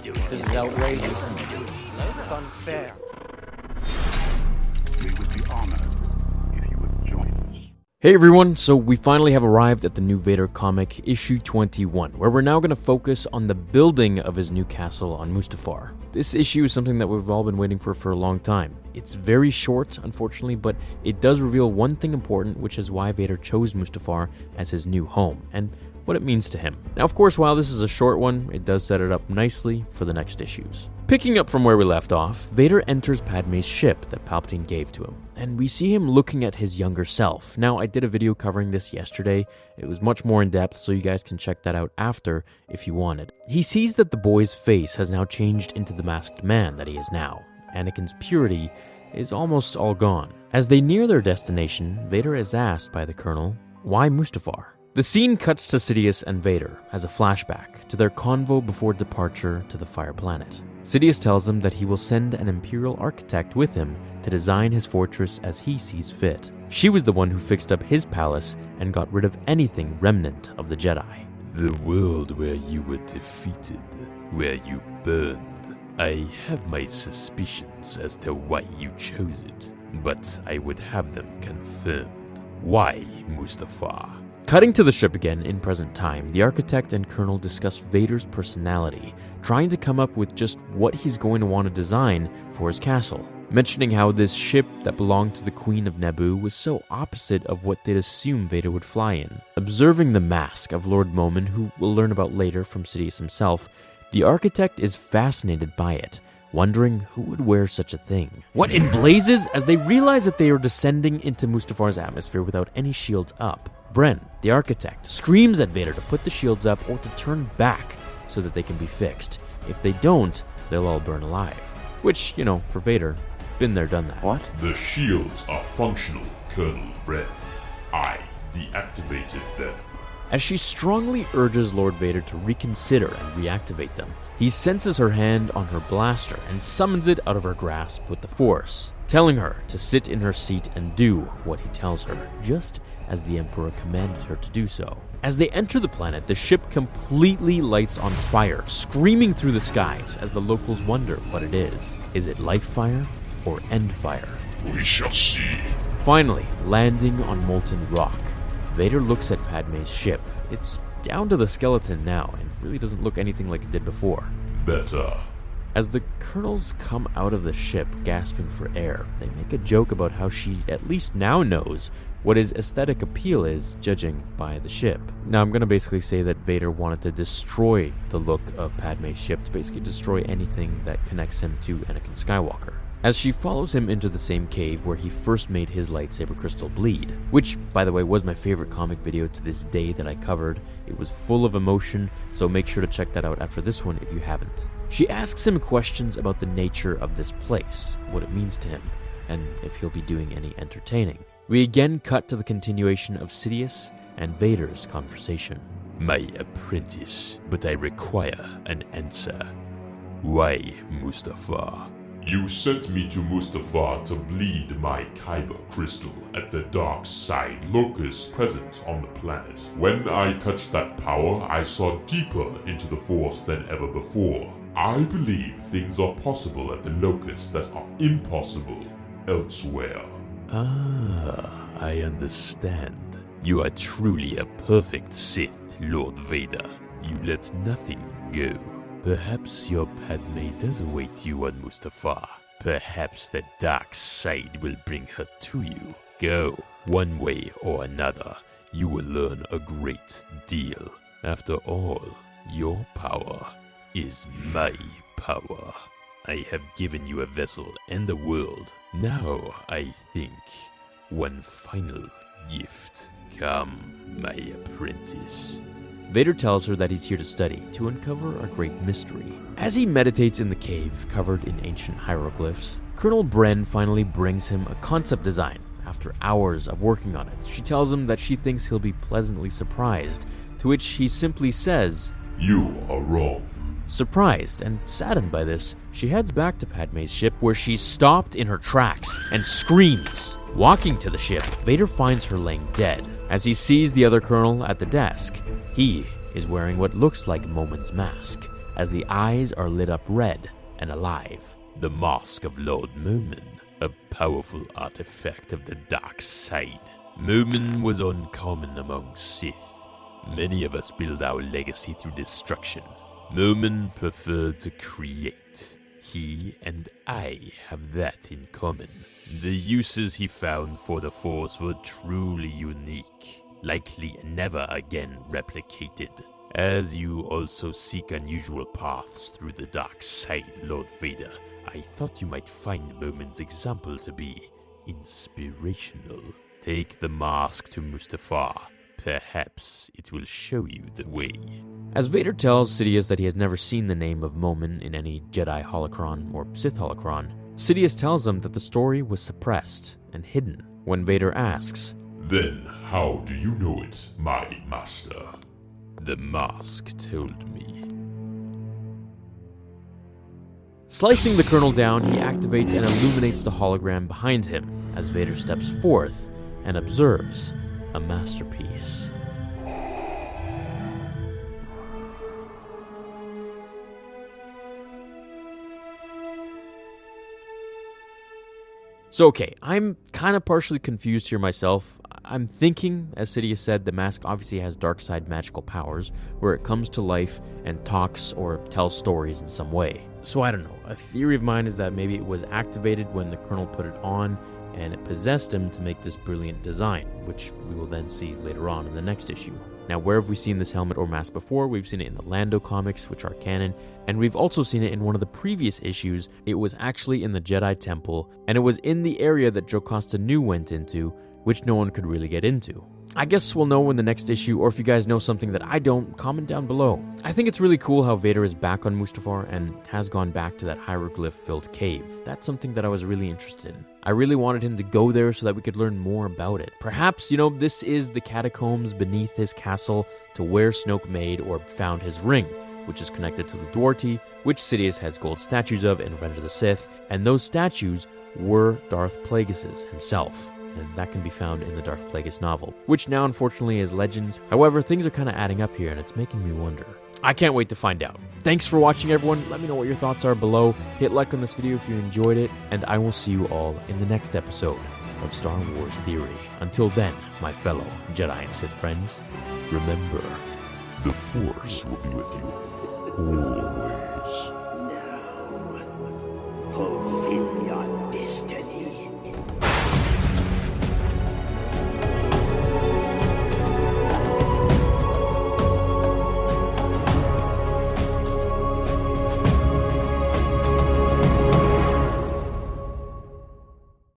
This is outrageous. It's unfair. We would be honored if you would join us. Hey everyone, so we finally have arrived at the new Vader comic, issue 21, where we're now going to focus on the building of his new castle on Mustafar. This issue is something that we've all been waiting for for a long time. It's very short, unfortunately, but it does reveal one thing important, which is why Vader chose Mustafar as his new home, and what it means to him. Now, of course, while this is a short one, it does set it up nicely for the next issues. Picking up from where we left off, Vader enters Padme's ship that Palpatine gave to him, and we see him looking at his younger self. Now, I did a video covering this yesterday. It was much more in depth, so you guys can check that out after if you wanted. He sees that the boy's face has now changed into the masked man that he is now. Anakin's purity is almost all gone. As they near their destination, Vader is asked by the Colonel, Why Mustafar? The scene cuts to Sidious and Vader as a flashback to their convo before departure to the Fire Planet. Sidious tells him that he will send an Imperial architect with him to design his fortress as he sees fit. She was the one who fixed up his palace and got rid of anything remnant of the Jedi. The world where you were defeated, where you burned. I have my suspicions as to why you chose it, but I would have them confirmed. Why, Mustafar? Cutting to the ship again in present time, the architect and colonel discuss Vader's personality, trying to come up with just what he's going to want to design for his castle. Mentioning how this ship that belonged to the Queen of Naboo was so opposite of what they'd assume Vader would fly in. Observing the mask of Lord Momin, who we'll learn about later from Sidious himself, the architect is fascinated by it, wondering who would wear such a thing. What in blazes? As they realize that they are descending into Mustafar's atmosphere without any shields up, Bren, the architect, screams at Vader to put the shields up or to turn back so that they can be fixed. If they don't, they'll all burn alive. Which, you know, for Vader, been there, done that. What? The shields are functional, Colonel Bren. I deactivated them. As she strongly urges Lord Vader to reconsider and reactivate them, he senses her hand on her blaster and summons it out of her grasp with the Force, telling her to sit in her seat and do what he tells her, just as the Emperor commanded her to do so. As they enter the planet, the ship completely lights on fire, screaming through the skies as the locals wonder what it is. Is it light fire or end fire? We shall see. Finally, landing on molten rock, Vader looks at Padme's ship. It's down to the skeleton now and really doesn't look anything like it did before. Better. As the colonels come out of the ship gasping for air, they make a joke about how she at least now knows what his aesthetic appeal is, judging by the ship. Now, I'm going to basically say that Vader wanted to destroy the look of Padme's ship, to basically destroy anything that connects him to Anakin Skywalker. As she follows him into the same cave where he first made his lightsaber crystal bleed, which, by the way, was my favorite comic video to this day that I covered. It was full of emotion, so make sure to check that out after this one if you haven't. She asks him questions about the nature of this place, what it means to him, and if he'll be doing any entertaining. We again cut to the continuation of Sidious and Vader's conversation. My apprentice, but I require an answer. Why, Mustafar? You sent me to Mustafar to bleed my Kyber crystal at the dark side locus present on the planet. When I touched that power, I saw deeper into the Force than ever before. I believe things are possible at the locus that are impossible elsewhere. Ah, I understand. You are truly a perfect Sith, Lord Vader. You let nothing go. Perhaps your Padme does await you on Mustafar. Perhaps the dark side will bring her to you. Go, one way or another, you will learn a great deal. After all, your power is my power. I have given you a vessel and a world. Now, I think, one final gift. Come, my apprentice. Vader tells her that he's here to study, to uncover a great mystery. As he meditates in the cave covered in ancient hieroglyphs, Colonel Bren finally brings him a concept design. After hours of working on it, she tells him that she thinks he'll be pleasantly surprised, to which he simply says, You are wrong. Surprised and saddened by this, she heads back to Padme's ship where she's stopped in her tracks and screams. Walking to the ship, Vader finds her laying dead. As he sees the other colonel at the desk, he is wearing what looks like Momin's mask. as the eyes are lit up red and alive. The Mask of Lord Momin, a powerful artifact of the dark side. Momin was uncommon among Sith. Many of us build our legacy through destruction. Momin preferred to create. He and I have that in common. The uses he found for the Force were truly unique, likely never again replicated. As you also seek unusual paths through the dark side, Lord Vader, I thought you might find Momin's example to be inspirational. Take the mask to Mustafar. Perhaps it will show you the way. As Vader tells Sidious that he has never seen the name of Momin in any Jedi holocron or Sith holocron, Sidious tells him that the story was suppressed and hidden. When Vader asks, Then how do you know it, my master? The mask told me. Slicing the Colonel down, he activates and illuminates the hologram behind him as Vader steps forth and observes a masterpiece. So, okay, I'm kind of partially confused here myself. I'm thinking, as Sidious said, the mask obviously has dark side magical powers where it comes to life and talks or tells stories in some way. So, I don't know. A theory of mine is that maybe it was activated when the Colonel put it on and it possessed him to make this brilliant design, which we will then see later on in the next issue. Now, where have we seen this helmet or mask before? We've seen it in the Lando comics, which are canon, and we've also seen it in one of the previous issues. It was actually in the Jedi Temple, and it was in the area that Jocasta Nu went into, which no one could really get into. I guess we'll know in the next issue, or if you guys know something that I don't, comment down below. I think it's really cool how Vader is back on Mustafar and has gone back to that hieroglyph filled cave. That's something that I was really interested in. I really wanted him to go there so that we could learn more about it. Perhaps, you know, this is the catacombs beneath his castle to where Snoke made or found his ring, which is connected to the Dwartii, which Sidious has gold statues of in Revenge of the Sith, and those statues were Darth Plagueis's himself that can be found in the Darth Plagueis novel, which now unfortunately is Legends. However, things are kind of adding up here, and it's making me wonder. I can't wait to find out. Thanks for watching, everyone. Let me know what your thoughts are below. Hit like on this video if you enjoyed it, and I will see you all in the next episode of Star Wars Theory. Until then, my fellow Jedi and Sith friends, remember The Force will be with you always.